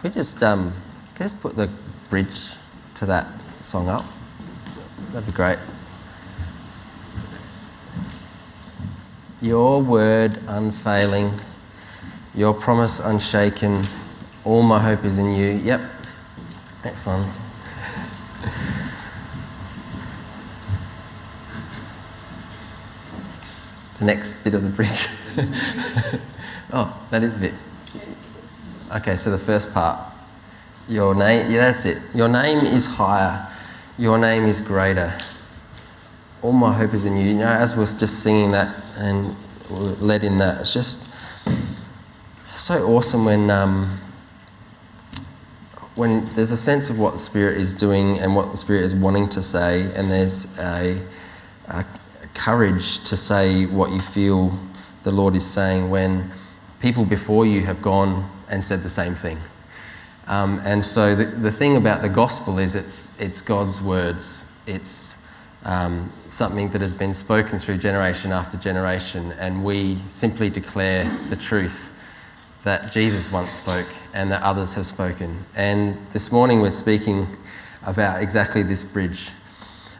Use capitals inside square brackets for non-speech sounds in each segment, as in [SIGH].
Can we just, um, can we just put the bridge to that song up? That'd be great. Your word unfailing, your promise unshaken, all my hope is in you. Yep. Next one. [LAUGHS] the next bit of the bridge. [LAUGHS] oh, that is a bit. Okay, so the first part. Your name, yeah, that's it. Your name is higher. Your name is greater. All my hope is in you. You know, as we're just singing that and led in that, it's just so awesome when um, when there's a sense of what the Spirit is doing and what the Spirit is wanting to say, and there's a, a courage to say what you feel the Lord is saying when people before you have gone and said the same thing. Um, and so the, the thing about the gospel is it's, it's God's words. It's um, something that has been spoken through generation after generation, and we simply declare the truth that Jesus once spoke and that others have spoken. And this morning we're speaking about exactly this bridge.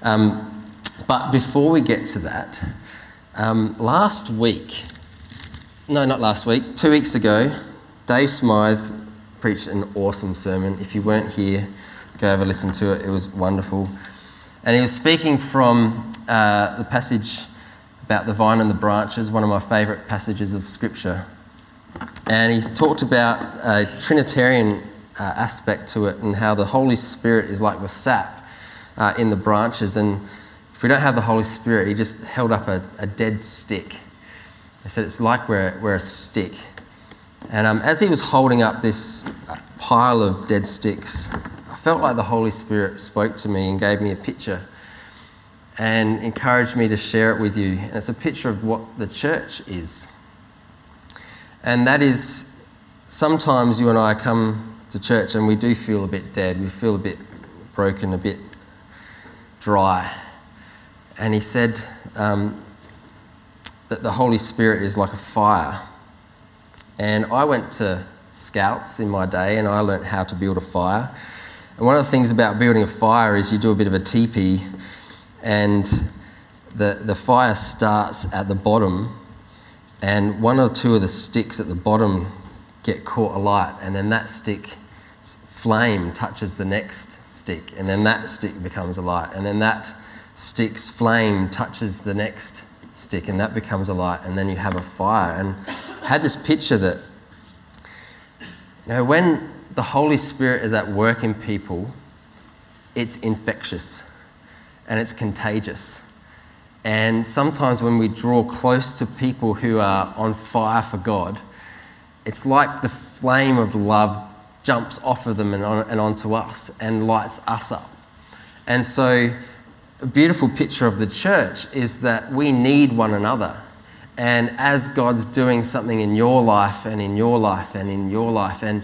Um, but before we get to that, um, last week, no, not last week, two weeks ago, Dave Smythe preached an awesome sermon. If you weren't here, go over listen to it. It was wonderful. And he was speaking from uh, the passage about the vine and the branches, one of my favourite passages of Scripture. And he talked about a Trinitarian uh, aspect to it and how the Holy Spirit is like the sap uh, in the branches. And if we don't have the Holy Spirit, he just held up a, a dead stick. He said it's like we're, we're a stick. And um, as he was holding up this uh, pile of dead sticks, I felt like the Holy Spirit spoke to me and gave me a picture and encouraged me to share it with you. And it's a picture of what the church is. And that is sometimes you and I come to church and we do feel a bit dead, we feel a bit broken, a bit dry. And he said um, that the Holy Spirit is like a fire and I went to scouts in my day and I learnt how to build a fire. And one of the things about building a fire is you do a bit of a teepee and the, the fire starts at the bottom and one or two of the sticks at the bottom get caught alight and then that stick flame touches the next stick and then that stick becomes alight and then that stick's flame touches the next stick and that becomes alight and then you have a fire and had this picture that, you know, when the Holy Spirit is at work in people, it's infectious and it's contagious. And sometimes when we draw close to people who are on fire for God, it's like the flame of love jumps off of them and, on, and onto us and lights us up. And so, a beautiful picture of the church is that we need one another. And as God's doing something in your life and in your life and in your life, and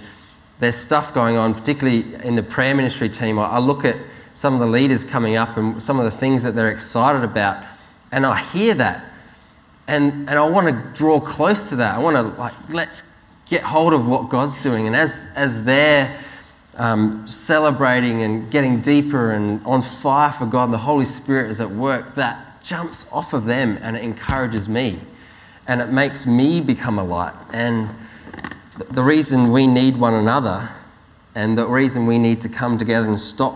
there's stuff going on, particularly in the prayer ministry team, I look at some of the leaders coming up and some of the things that they're excited about, and I hear that. And, and I want to draw close to that. I want to, like, let's get hold of what God's doing. And as, as they're um, celebrating and getting deeper and on fire for God, the Holy Spirit is at work, that jumps off of them and it encourages me and it makes me become a light. And the reason we need one another and the reason we need to come together and stop,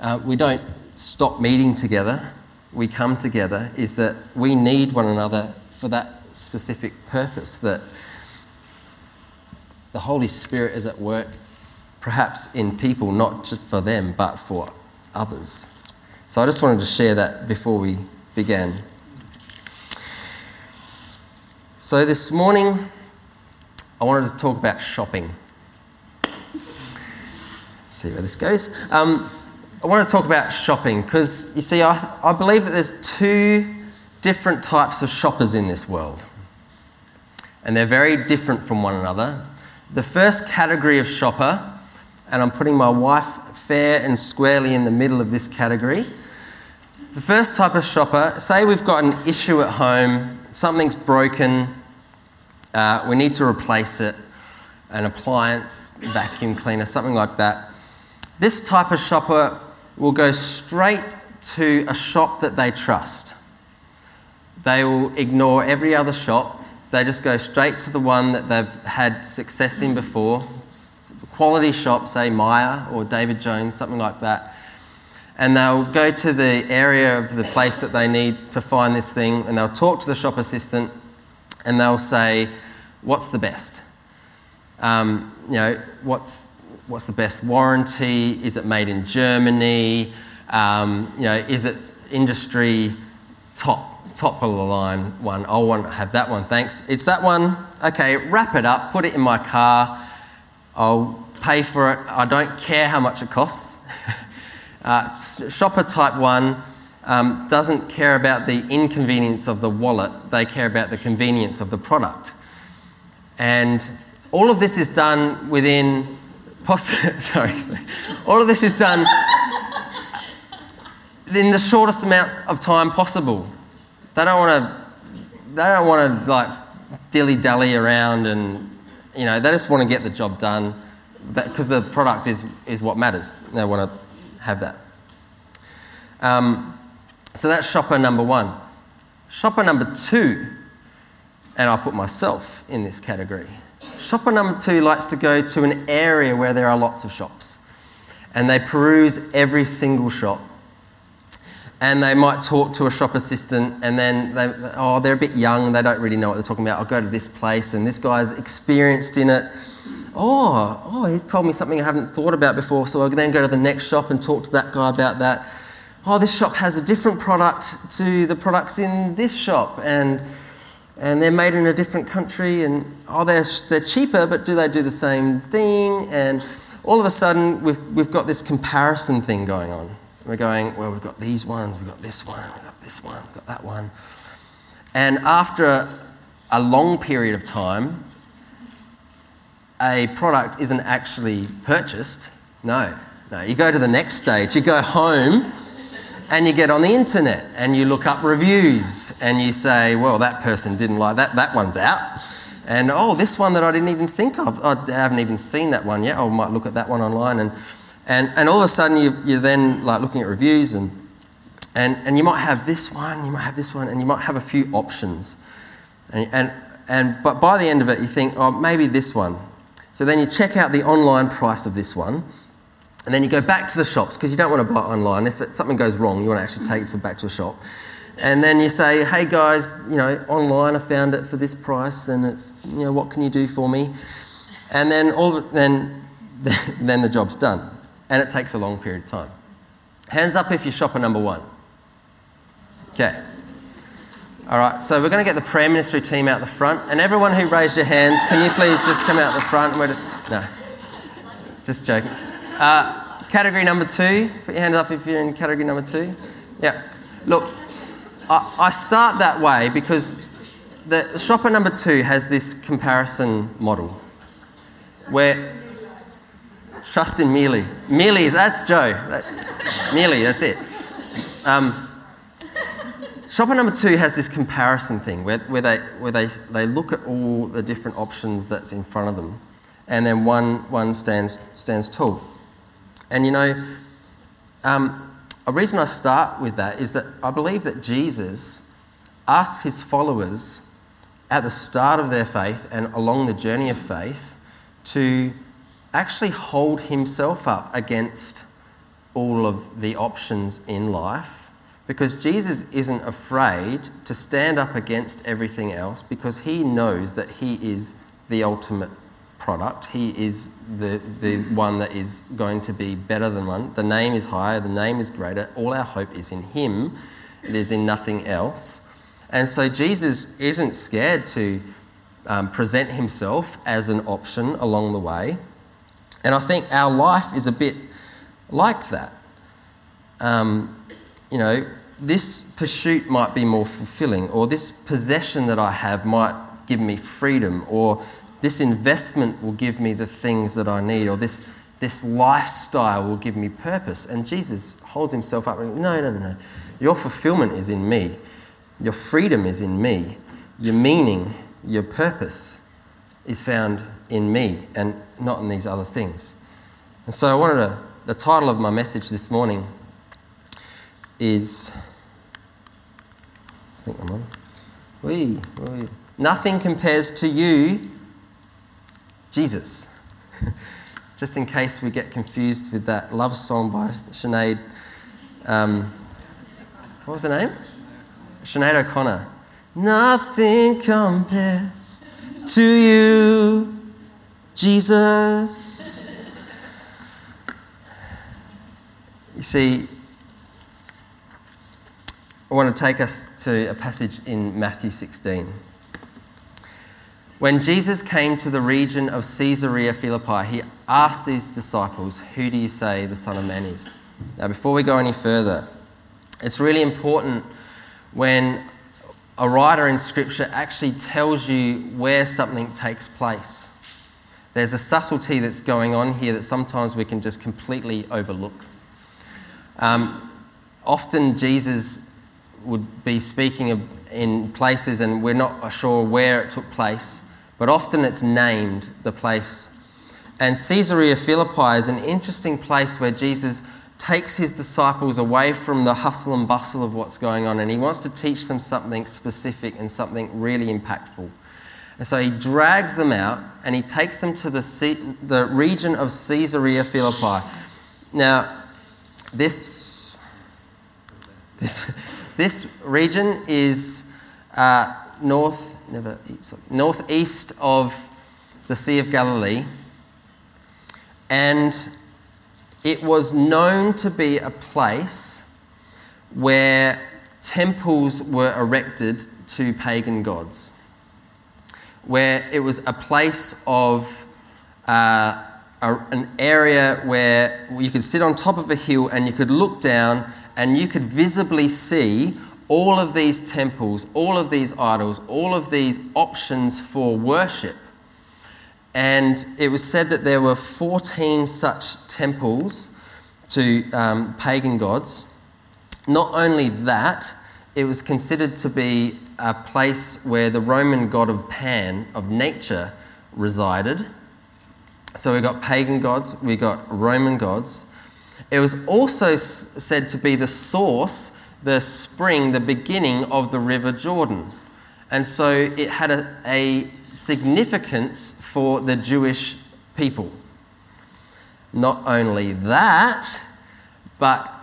uh, we don't stop meeting together, we come together, is that we need one another for that specific purpose that the Holy Spirit is at work, perhaps in people, not just for them, but for others. So I just wanted to share that before we began. So, this morning, I wanted to talk about shopping. Let's see where this goes. Um, I want to talk about shopping because you see, I, I believe that there's two different types of shoppers in this world, and they're very different from one another. The first category of shopper, and I'm putting my wife fair and squarely in the middle of this category. The first type of shopper, say we've got an issue at home something's broken, uh, we need to replace it. an appliance, vacuum cleaner, something like that. This type of shopper will go straight to a shop that they trust. They will ignore every other shop. They just go straight to the one that they've had success in before. Quality shop, say Myer or David Jones, something like that. And they'll go to the area of the place that they need to find this thing and they'll talk to the shop assistant and they'll say, What's the best? Um, you know, what's, what's the best warranty? Is it made in Germany? Um, you know, is it industry top top of the line one? I want to have that one, thanks. It's that one. Okay, wrap it up, put it in my car. I'll pay for it. I don't care how much it costs. [LAUGHS] uh, shopper type one um, doesn't care about the inconvenience of the wallet, they care about the convenience of the product. And all of this is done within, poss- [LAUGHS] sorry, all of this is done in the shortest amount of time possible. They don't want to, they don't want to like dilly dally around and, you know, they just want to get the job done because the product is, is what matters. They want to have that. Um, so that's shopper number one. Shopper number two, and I put myself in this category. Shopper number two likes to go to an area where there are lots of shops and they peruse every single shop and they might talk to a shop assistant and then they, oh they're a bit young they don't really know what they're talking about i'll go to this place and this guy's experienced in it oh oh he's told me something i haven't thought about before so i'll then go to the next shop and talk to that guy about that. Oh this shop has a different product to the products in this shop and and they're made in a different country and oh they're, they're cheaper but do they do the same thing? And all of a sudden we've, we've got this comparison thing going on. We're going, well, we've got these ones, we've got this one, we've got this one, we've got that one. And after a long period of time, a product isn't actually purchased. No, no. You go to the next stage. You go home and you get on the internet and you look up reviews and you say, well, that person didn't like that, that one's out. And oh, this one that I didn't even think of, I haven't even seen that one yet. I might look at that one online. And and, and all of a sudden, you, you're then like looking at reviews, and, and, and you might have this one, you might have this one, and you might have a few options. And, and, and, but by the end of it, you think, oh, maybe this one. So then you check out the online price of this one, and then you go back to the shops because you don't want to buy online. If it, something goes wrong, you want to actually take it to, back to the shop. And then you say, hey guys, you know, online I found it for this price, and it's, you know, what can you do for me? And then all, then, [LAUGHS] then the job's done and it takes a long period of time. Hands up if you're shopper number one. Okay. All right, so we're going to get the prayer ministry team out the front, and everyone who raised your hands, can you please just come out the front? No, just joking. Uh, category number two, put your hand up if you're in category number two. Yeah, look, I, I start that way because the shopper number two has this comparison model where Trust in merely. Merely, that's Joe. That, merely, that's it. Um, shopper number two has this comparison thing where, where, they, where they, they look at all the different options that's in front of them, and then one, one stands, stands tall. And you know, um, a reason I start with that is that I believe that Jesus asked his followers at the start of their faith and along the journey of faith to actually hold himself up against all of the options in life because Jesus isn't afraid to stand up against everything else because he knows that he is the ultimate product. He is the, the one that is going to be better than one. The name is higher, the name is greater. All our hope is in him, it is in nothing else. And so Jesus isn't scared to um, present himself as an option along the way. And I think our life is a bit like that. Um, you know, this pursuit might be more fulfilling, or this possession that I have might give me freedom, or this investment will give me the things that I need, or this, this lifestyle will give me purpose. And Jesus holds himself up and no, no, no, no. Your fulfillment is in me. Your freedom is in me. Your meaning, your purpose is found in me and not in these other things. And so I wanted to, the title of my message this morning is, I think I'm on. We, we. Nothing compares to you, Jesus. [LAUGHS] Just in case we get confused with that love song by Sinead. Um, what was her name? Sinead O'Connor. Nothing compares to you, Jesus. You see, I want to take us to a passage in Matthew 16. When Jesus came to the region of Caesarea Philippi, he asked his disciples, Who do you say the Son of Man is? Now, before we go any further, it's really important when a writer in Scripture actually tells you where something takes place. There's a subtlety that's going on here that sometimes we can just completely overlook. Um, often Jesus would be speaking in places and we're not sure where it took place, but often it's named the place. And Caesarea Philippi is an interesting place where Jesus takes his disciples away from the hustle and bustle of what's going on and he wants to teach them something specific and something really impactful. And so he drags them out and he takes them to the, the region of Caesarea Philippi. Now, this, this, this region is uh, north, never, sorry, northeast of the Sea of Galilee. And it was known to be a place where temples were erected to pagan gods, where it was a place of uh, a, an area where you could sit on top of a hill and you could look down and you could visibly see all of these temples, all of these idols, all of these options for worship and it was said that there were 14 such temples to um, pagan gods. Not only that, it was considered to be a place where the Roman god of Pan, of nature, resided. So we got pagan gods, we got Roman gods. It was also said to be the source, the spring, the beginning of the River Jordan. And so it had a, a significance for the Jewish people. Not only that, but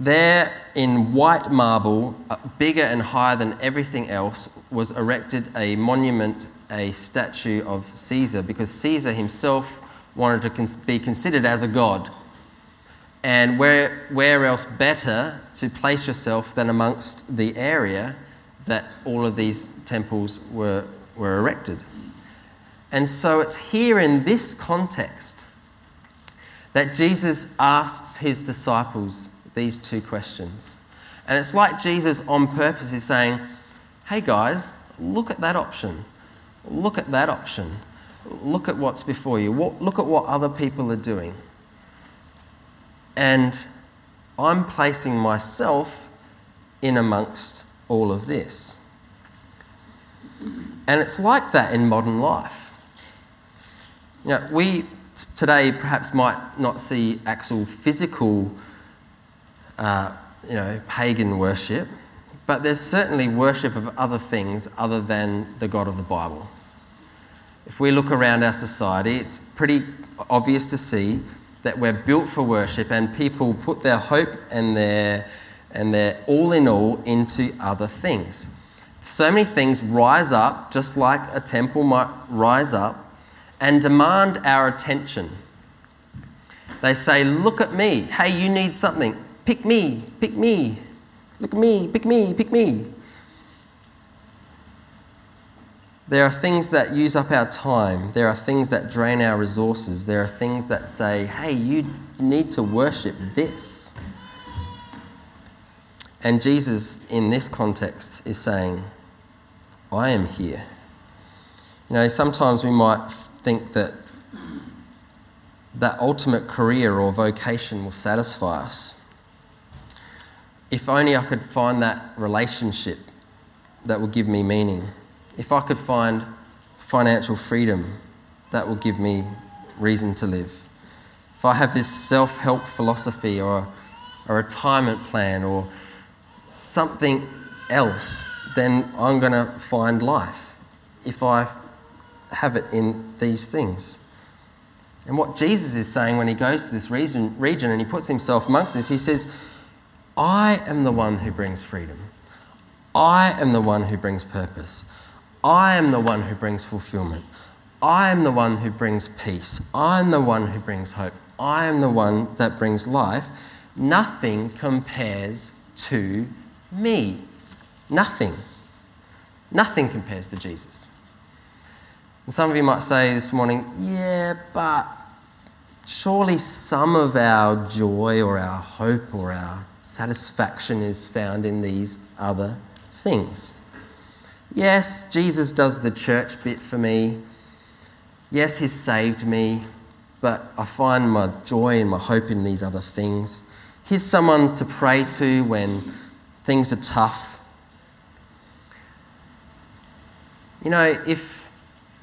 there in white marble, uh, bigger and higher than everything else, was erected a monument, a statue of Caesar, because Caesar himself wanted to be considered as a god. And where, where else better to place yourself than amongst the area that all of these temples were were erected. And so it's here in this context that Jesus asks his disciples these two questions. And it's like Jesus on purpose is saying, hey guys, look at that option. Look at that option. Look at what's before you. Look at what other people are doing. And I'm placing myself in amongst all of this. And it's like that in modern life. You know, we t- today perhaps might not see actual physical, uh, you know, pagan worship, but there's certainly worship of other things other than the God of the Bible. If we look around our society, it's pretty obvious to see that we're built for worship and people put their hope and their, and their all in all into other things so many things rise up, just like a temple might rise up, and demand our attention. They say, Look at me. Hey, you need something. Pick me, pick me. Look at me, pick me, pick me. There are things that use up our time. There are things that drain our resources. There are things that say, hey, you need to worship this. And Jesus, in this context, is saying, I am here. You know, sometimes we might think that that ultimate career or vocation will satisfy us. If only I could find that relationship that will give me meaning. If I could find financial freedom that will give me reason to live. If I have this self help philosophy or a retirement plan or something else, then I'm going to find life if I have it in these things. And what Jesus is saying when he goes to this region, region and he puts himself amongst this, he says, I am the one who brings freedom. I am the one who brings purpose. I am the one who brings fulfillment. I am the one who brings peace. I am the one who brings hope. I am the one that brings life. Nothing compares to me. Nothing. Nothing compares to Jesus. And some of you might say this morning, yeah, but surely some of our joy or our hope or our satisfaction is found in these other things. Yes, Jesus does the church bit for me. Yes, He's saved me, but I find my joy and my hope in these other things. He's someone to pray to when things are tough. You know, if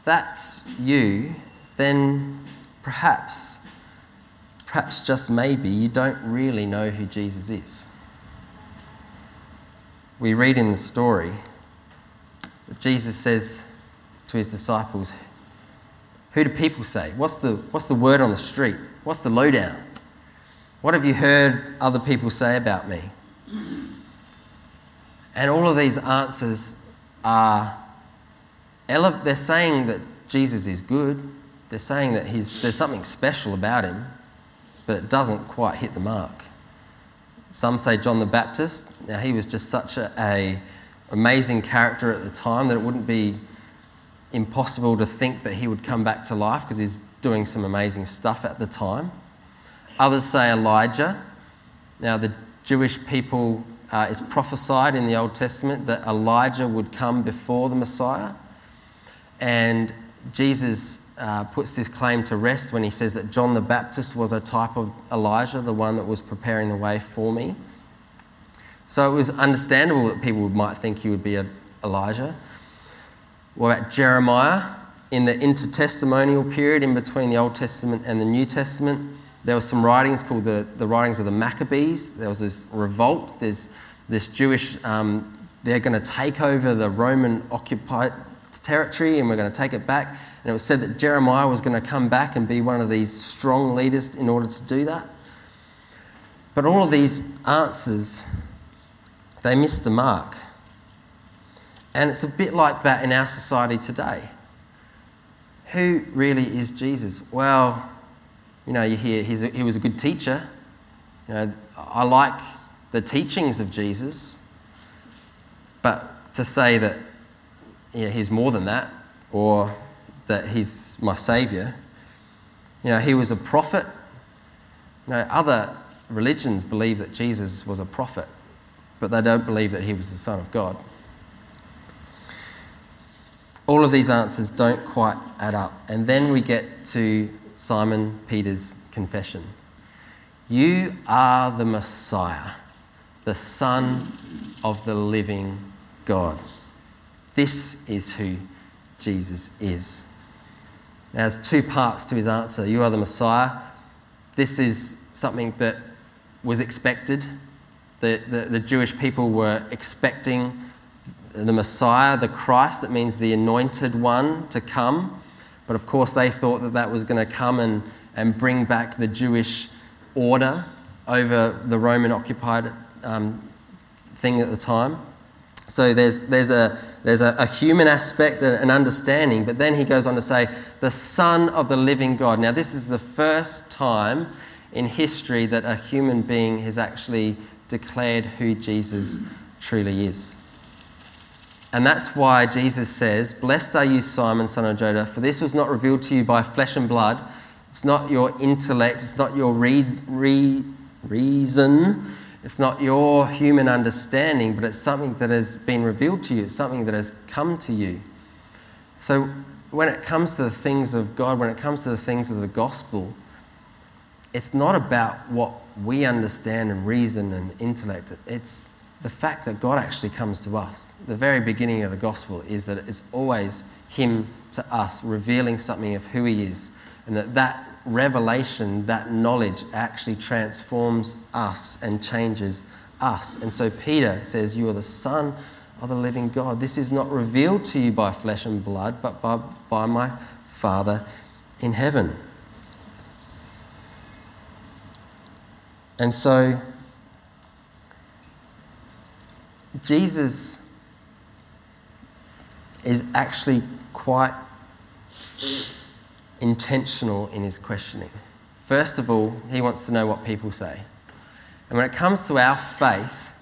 that's you, then perhaps, perhaps just maybe, you don't really know who Jesus is. We read in the story Jesus says to his disciples, Who do people say? What's the, what's the word on the street? What's the lowdown? What have you heard other people say about me? And all of these answers are they're saying that Jesus is good. They're saying that he's, there's something special about him, but it doesn't quite hit the mark. Some say John the Baptist. Now, he was just such a, a amazing character at the time that it wouldn't be impossible to think that he would come back to life because he's doing some amazing stuff at the time. Others say Elijah. Now, the Jewish people, uh, it's prophesied in the Old Testament that Elijah would come before the Messiah. And Jesus uh, puts this claim to rest when he says that John the Baptist was a type of Elijah, the one that was preparing the way for me. So it was understandable that people might think he would be Elijah. What about Jeremiah? In the intertestamental period in between the Old Testament and the New Testament, there were some writings called the, the writings of the Maccabees. There was this revolt. There's this Jewish, um, they're going to take over the Roman occupied territory and we're going to take it back. And it was said that Jeremiah was going to come back and be one of these strong leaders in order to do that. But all of these answers, they miss the mark. And it's a bit like that in our society today. Who really is Jesus? Well, you know, you hear a, he was a good teacher. You know, I like the teachings of Jesus. But to say that you know, he's more than that, or that he's my savior. You know, he was a prophet. You know, other religions believe that Jesus was a prophet, but they don't believe that he was the Son of God. All of these answers don't quite add up. And then we get to Simon Peter's confession You are the Messiah, the Son of the living God. This is who Jesus is. Now, there's two parts to his answer. You are the Messiah. This is something that was expected. The, the, the Jewish people were expecting the Messiah, the Christ, that means the anointed one, to come. But of course, they thought that that was going to come and, and bring back the Jewish order over the Roman occupied um, thing at the time. So there's, there's, a, there's a, a human aspect, an understanding, but then he goes on to say, the Son of the living God. Now, this is the first time in history that a human being has actually declared who Jesus truly is. And that's why Jesus says, Blessed are you, Simon, son of Jonah, for this was not revealed to you by flesh and blood. It's not your intellect, it's not your re- re- reason it's not your human understanding, but it's something that has been revealed to you. It's something that has come to you. So when it comes to the things of God, when it comes to the things of the gospel, it's not about what we understand and reason and intellect. It's the fact that God actually comes to us. The very beginning of the gospel is that it's always Him to us, revealing something of who He is, and that that revelation, that knowledge actually transforms us and changes us. And so Peter says, You are the Son of the living God. This is not revealed to you by flesh and blood, but by, by my Father in heaven. And so, Jesus is actually quite intentional in his questioning. First of all, he wants to know what people say. And when it comes to our faith,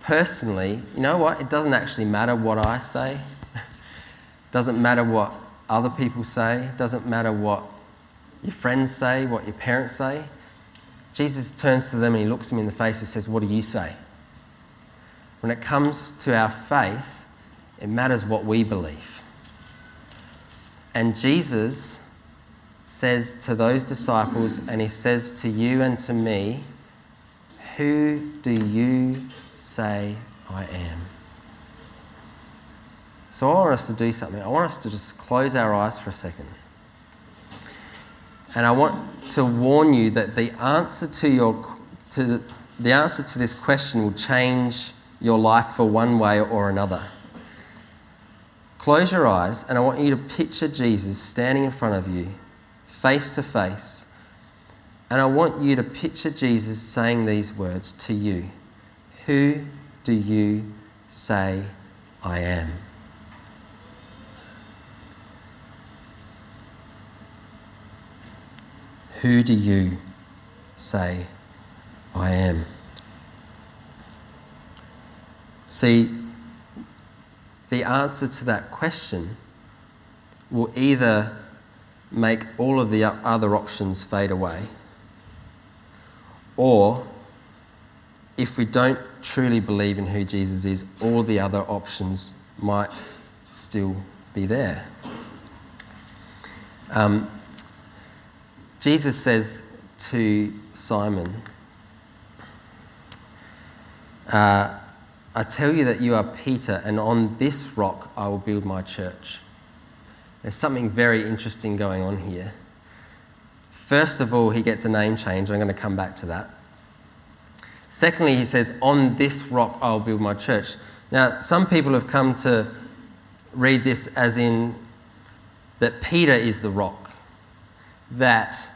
personally, you know what? It doesn't actually matter what I say. It [LAUGHS] doesn't matter what other people say. It doesn't matter what your friends say, what your parents say. Jesus turns to them and he looks them in the face and says, What do you say? When it comes to our faith, it matters what we believe. And Jesus says to those disciples, and he says to you and to me, Who do you say I am? So I want us to do something. I want us to just close our eyes for a second. And I want to warn you that the answer to your to the, answer to this question will change your life for one way or another. Close your eyes, and I want you to picture Jesus standing in front of you, face to face. And I want you to picture Jesus saying these words to you Who do you say I am? Who do you say I am? See, the answer to that question will either make all of the other options fade away, or if we don't truly believe in who Jesus is, all the other options might still be there. Um, Jesus says to Simon, uh, I tell you that you are Peter, and on this rock I will build my church. There's something very interesting going on here. First of all, he gets a name change. I'm going to come back to that. Secondly, he says, On this rock I will build my church. Now, some people have come to read this as in that Peter is the rock, that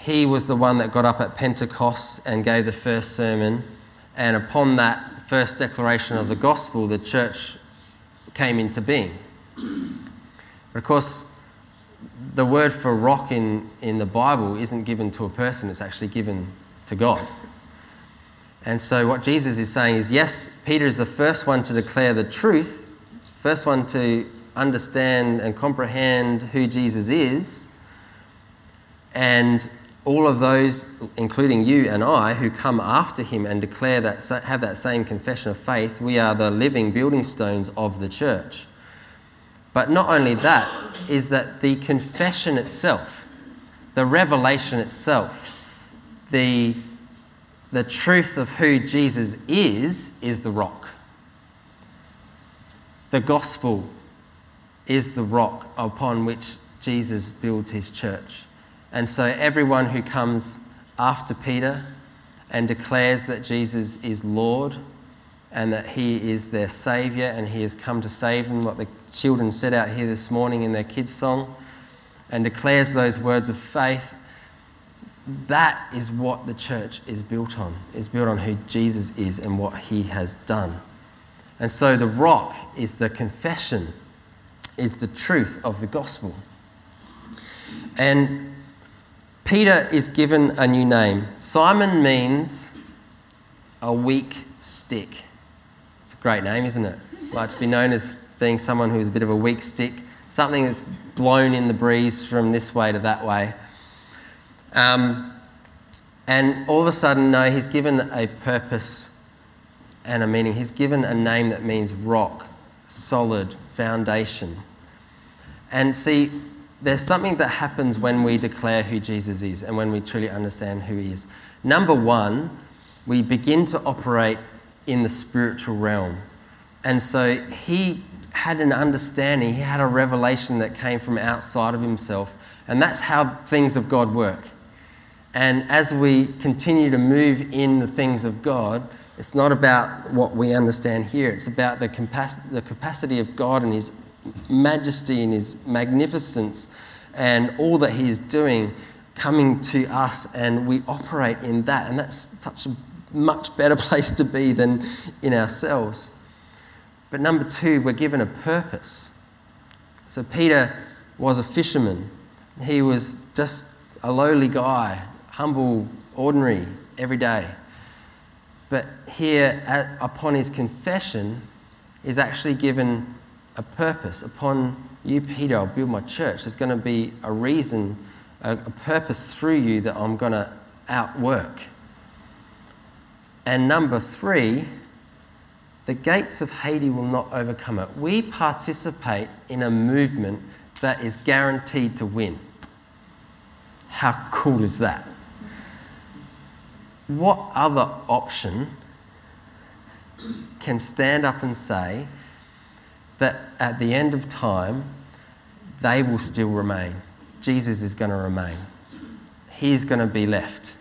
he was the one that got up at Pentecost and gave the first sermon. And upon that first declaration of the gospel, the church came into being. But of course, the word for rock in, in the Bible isn't given to a person, it's actually given to God. And so, what Jesus is saying is yes, Peter is the first one to declare the truth, first one to understand and comprehend who Jesus is. And all of those, including you and I, who come after him and declare that, have that same confession of faith, we are the living building stones of the church. But not only that, is that the confession itself, the revelation itself, the, the truth of who Jesus is, is the rock. The gospel is the rock upon which Jesus builds his church. And so everyone who comes after Peter and declares that Jesus is Lord and that he is their Savior and he has come to save them, what the children said out here this morning in their kids' song, and declares those words of faith, that is what the church is built on, is built on who Jesus is and what he has done. And so the rock is the confession, is the truth of the gospel. And Peter is given a new name. Simon means a weak stick. It's a great name, isn't it? Like to be known as being someone who's a bit of a weak stick, something that's blown in the breeze from this way to that way. Um, and all of a sudden, no, he's given a purpose and a meaning. He's given a name that means rock, solid, foundation. And see, there's something that happens when we declare who Jesus is and when we truly understand who he is. Number one, we begin to operate in the spiritual realm. And so he had an understanding, he had a revelation that came from outside of himself. And that's how things of God work. And as we continue to move in the things of God, it's not about what we understand here, it's about the, capac- the capacity of God and His majesty and His magnificence and all that He is doing coming to us, and we operate in that. And that's such a much better [LAUGHS] place to be than in ourselves. But number two, we're given a purpose. So Peter was a fisherman. He was just a lowly guy, humble, ordinary, every day. But here, at, upon his confession, is actually given a purpose. Upon you, Peter, I'll build my church. There's going to be a reason, a, a purpose through you that I'm going to outwork. And number three, the gates of Hades will not overcome it. We participate in a movement that is guaranteed to win. How cool is that? What other option can stand up and say that at the end of time, they will still remain? Jesus is going to remain. He is going to be left.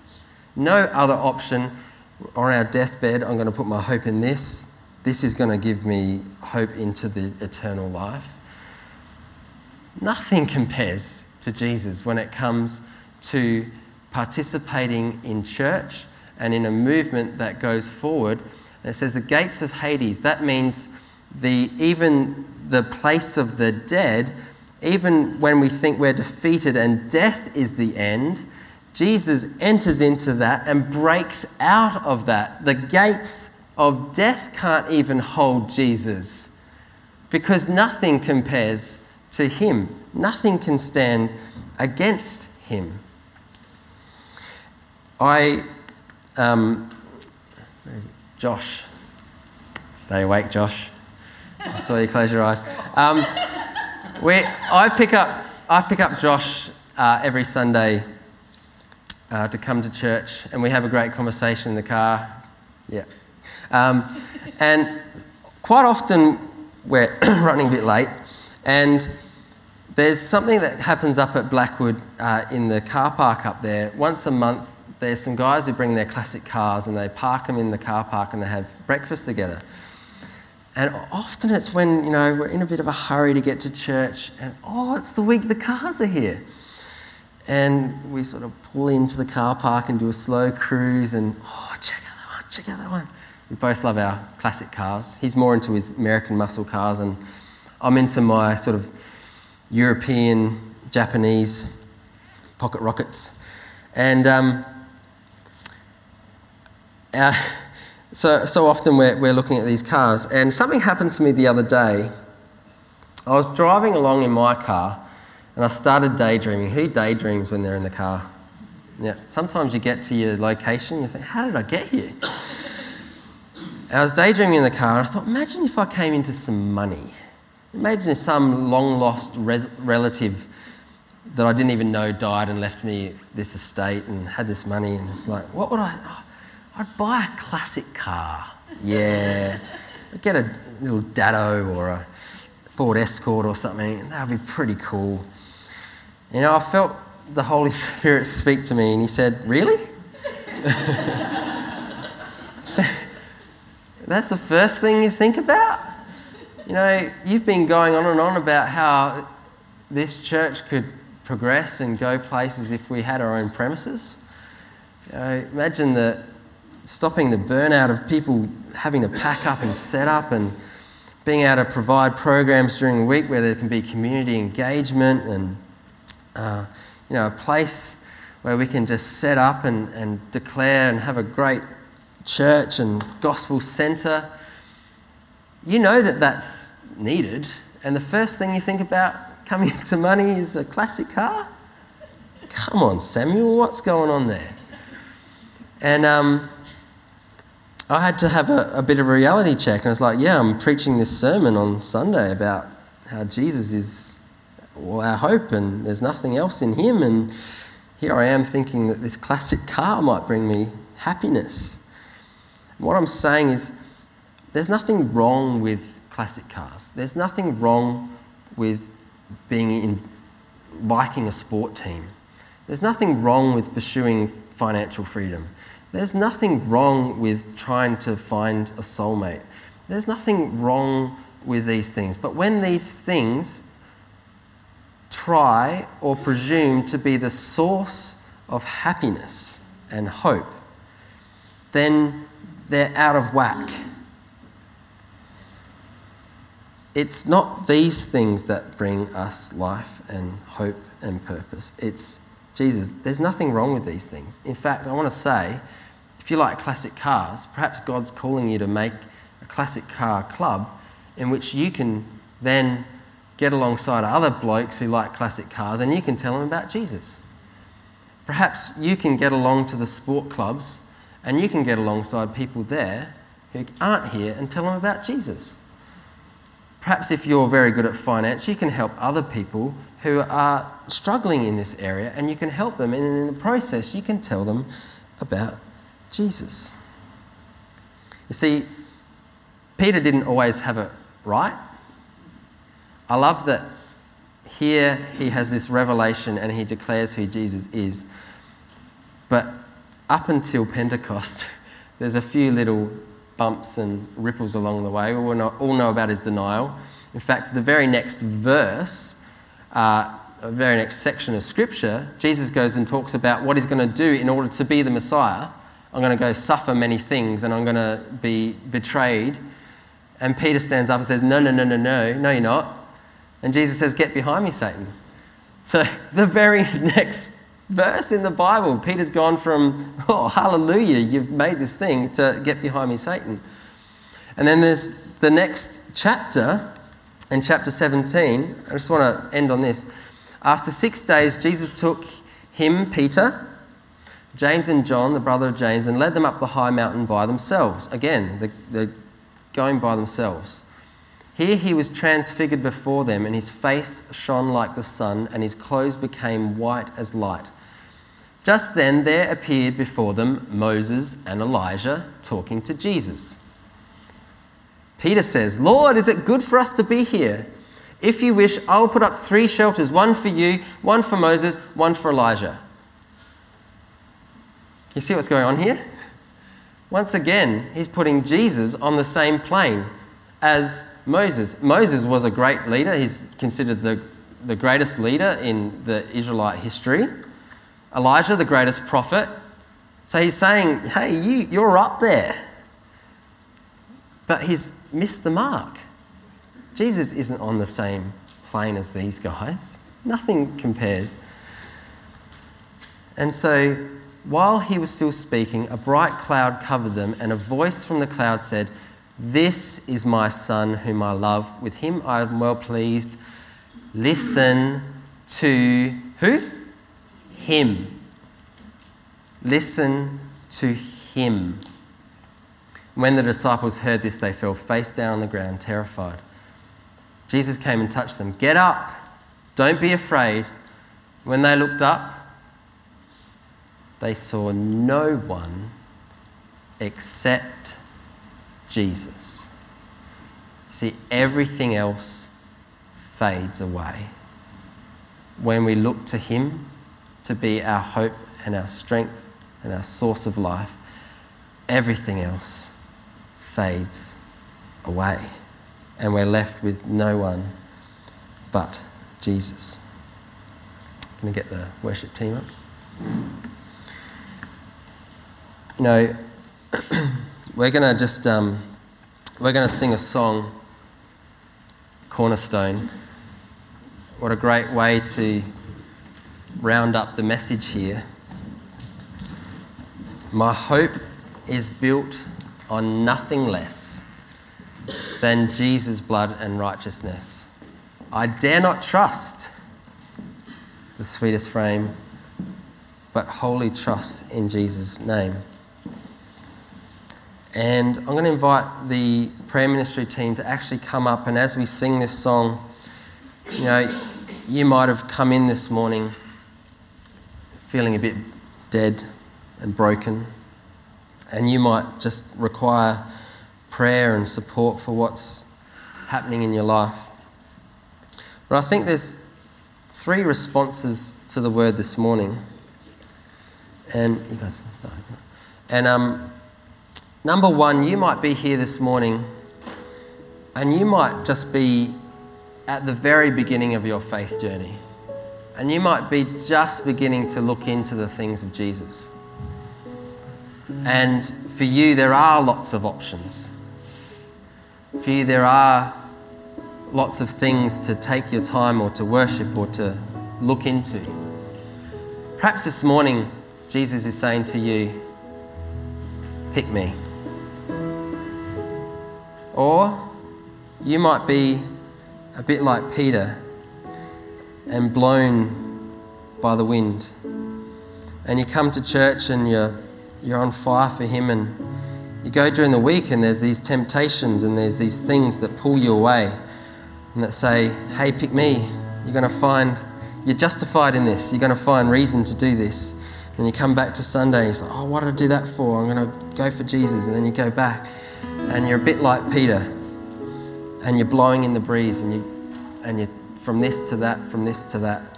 No other option on our deathbed, I'm going to put my hope in this. This is going to give me hope into the eternal life. Nothing [LAUGHS] compares to Jesus when it comes to participating in church and in a movement that goes forward. And it says the gates of Hades. That means the even the place of the dead, even when we think we're defeated and death is the end, Jesus enters into that and breaks out of that. The gates of death can't even hold Jesus because nothing compares to him, nothing can stand against him. I, um, Josh, stay awake, Josh. I saw you close your eyes. Um, we, I pick up, I pick up Josh uh, every Sunday uh, to come to church, and we have a great conversation in the car. Yeah. Um, and quite often we're [CLEARS THROAT] running a bit late, and there's something that happens up at Blackwood uh, in the car park up there. Once a month, there's some guys who bring their classic cars and they park them in the car park and they have breakfast together. And often it's when, you know, we're in a bit of a hurry to get to church and, oh, it's the week the cars are here. And we sort of pull into the car park and do a slow cruise and, oh, check out that one, check out that one. We both love our classic cars. He's more into his American muscle cars, and I'm into my sort of European, Japanese pocket rockets. And um, our, so, so often we're, we're looking at these cars, and something happened to me the other day. I was driving along in my car and I started daydreaming. Who daydreams when they're in the car? Yeah, sometimes you get to your location, you think, how did I get here? And I was daydreaming in the car, and I thought, imagine if I came into some money. Imagine if some long lost res- relative that I didn't even know died and left me this estate and had this money, and it's like, what would I? I'd buy a classic car. Yeah. I'd get a little Datto or a Ford Escort or something. That would be pretty cool. You know, I felt the Holy [LAUGHS] Spirit speak to me and he said, Really? [LAUGHS] so, that's the first thing you think about? You know, you've been going on and on about how this church could progress and go places if we had our own premises. You know, imagine the stopping the burnout of people having to pack up and set up and being able to provide programs during the week where there can be community engagement and uh, you know a place where we can just set up and, and declare and have a great church and gospel centre you know that that's needed. And the first thing you think about coming [LAUGHS] into money is a classic car? Come on samuel what's going on there? And um, I had to have a, a bit of a reality check. And I was like, yeah, I'm preaching this sermon on Sunday about how Jesus is well, our hope and there's nothing else in him. And here I am thinking that this classic car might bring me happiness. what I'm saying is, there's nothing wrong with classic cars. There's nothing wrong with being in, liking a sport team. There's nothing wrong with pursuing financial freedom. There's nothing wrong with trying to find a soulmate. There's nothing wrong with these things. But when these things try or presume to be the source of happiness and hope, then they're out of whack. It's not these things that bring us life and hope and purpose. It's Jesus. There's nothing wrong with these things. In fact, I want to say if you like classic cars, perhaps God's calling you to make a classic car club in which you can then get alongside other blokes who like classic cars and you can tell them about Jesus. Perhaps you can get along to the sport clubs and you can get alongside people there who aren't here and tell them about Jesus. Perhaps if you're very good at finance, you can help other people who are struggling in this area and you can help them. And in the process, you can tell them about Jesus. You see, Peter didn't always have it right. I love that here he has this revelation and he declares who Jesus is. But up until Pentecost, [LAUGHS] there's a few little bumps and ripples along the way. We all know about his denial. In fact, the very next verse, uh, the very next section of scripture, Jesus goes and talks about what he's going to do in order to be the Messiah. I'm going to go suffer many things and I'm going to be betrayed. And Peter stands up and says, No, no, no, no, no, no, you're not. And Jesus says, Get behind me, Satan. So [LAUGHS] the very [LAUGHS] next verse in the Bible, Peter's gone from, Oh, hallelujah, you've made this thing, to get behind me, Satan. And then there's the next chapter, in chapter 17. I just want to end on this. After six days, Jesus took him, Peter, James and John, the brother of James, and led them up the high mountain by themselves. Again, they're going by themselves. Here he was transfigured before them, and his face shone like the sun, and his clothes became white as light. Just then there appeared before them Moses and Elijah talking to Jesus. Peter says, Lord, is it good for us to be here? If you wish, I will put up three shelters one for you, one for Moses, one for Elijah. You see what's going on here? Once again, he's putting Jesus on the same plane as Moses. Moses was a great leader, he's considered the, the greatest leader in the Israelite history. Elijah, the greatest prophet. So he's saying, hey, you, you're up there. But he's missed the mark. Jesus isn't on the same plane as these guys, nothing compares. And so while he was still speaking, a bright cloud covered them, and a voice from the cloud said, This is my son whom I love. With him I am well pleased. Listen to who? Him. Listen to him. When the disciples heard this, they fell face down on the ground, terrified. Jesus came and touched them. Get up. Don't be afraid. When they looked up, they saw no one except Jesus. See, everything else fades away. When we look to Him to be our hope and our strength and our source of life, everything else fades away. And we're left with no one but Jesus. Can we get the worship team up? you know, [CLEARS THROAT] we're going to just, um, we're going to sing a song, Cornerstone. What a great way to round up the message here. My hope is built on nothing less than Jesus' blood and righteousness. I dare not trust the sweetest frame, but wholly trust in Jesus' name. And I'm going to invite the prayer ministry team to actually come up. And as we sing this song, you know, you might have come in this morning feeling a bit dead and broken. And you might just require prayer and support for what's happening in your life. But I think there's three responses to the word this morning. And you guys can start. And um, number one, you might be here this morning and you might just be at the very beginning of your faith journey. And you might be just beginning to look into the things of Jesus. And for you, there are lots of options. For you, there are lots of things to take your time or to worship or to look into. Perhaps this morning, Jesus is saying to you, pick me. Or you might be a bit like Peter and blown by the wind. And you come to church and you're, you're on fire for Him, and you go during the week and there's these temptations and there's these things that pull you away and that say, hey, pick me. You're going to find, you're justified in this. You're going to find reason to do this. And you come back to Sunday and you say, oh, what did I do that for? I'm going to go for Jesus. And then you go back and you're a bit like Peter and you're blowing in the breeze and you, and you're from this to that, from this to that.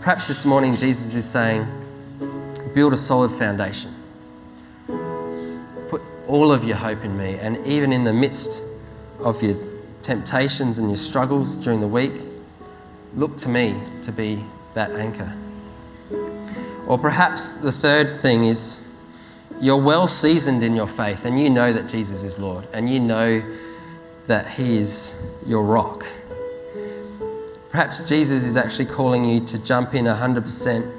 Perhaps this morning Jesus is saying, build a solid foundation. Put all of your hope in me. And even in the midst of your temptations and your struggles during the week, look to me to be that anchor. Or perhaps the third thing is you're well seasoned in your faith and you know that Jesus is Lord and you know that He is your rock. Perhaps Jesus is actually calling you to jump in 100%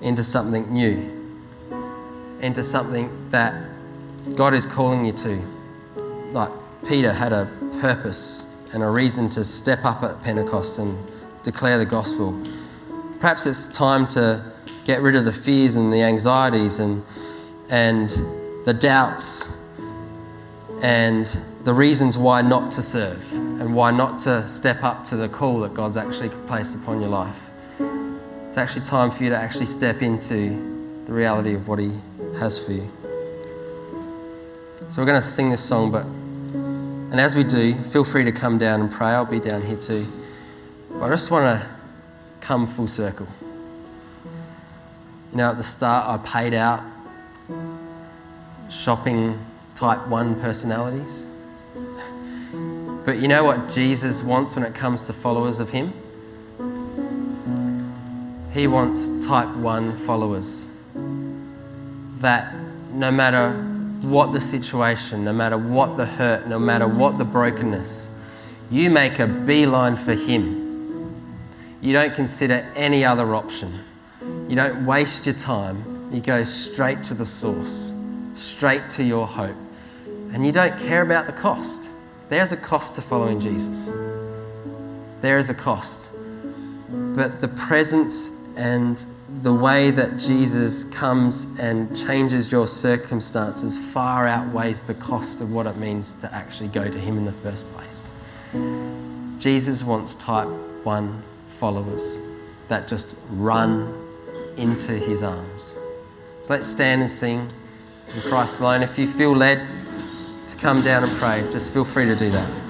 into something new, into something that God is calling you to. Like Peter had a purpose and a reason to step up at Pentecost and declare the gospel. Perhaps it's time to get rid of the fears and the anxieties and, and the doubts and the reasons why not to serve and why not to step up to the call that God's actually placed upon your life. It's actually time for you to actually step into the reality of what He has for you. So we're going to sing this song, but and as we do, feel free to come down and pray. I'll be down here too. But I just want to come full circle. You know, at the start, I paid out shopping type 1 personalities. But you know what Jesus wants when it comes to followers of Him? He wants type 1 followers. That no matter what the situation, no matter what the hurt, no matter what the brokenness, you make a beeline for Him. You don't consider any other option. You don't waste your time. You go straight to the source, straight to your hope. And you don't care about the cost. There's a cost to following Jesus. There is a cost. But the presence and the way that Jesus comes and changes your circumstances far outweighs the cost of what it means to actually go to Him in the first place. Jesus wants type 1 followers that just run into His arms. So let's stand and sing in Christ alone. If you feel led to come down and pray, just feel free to do that.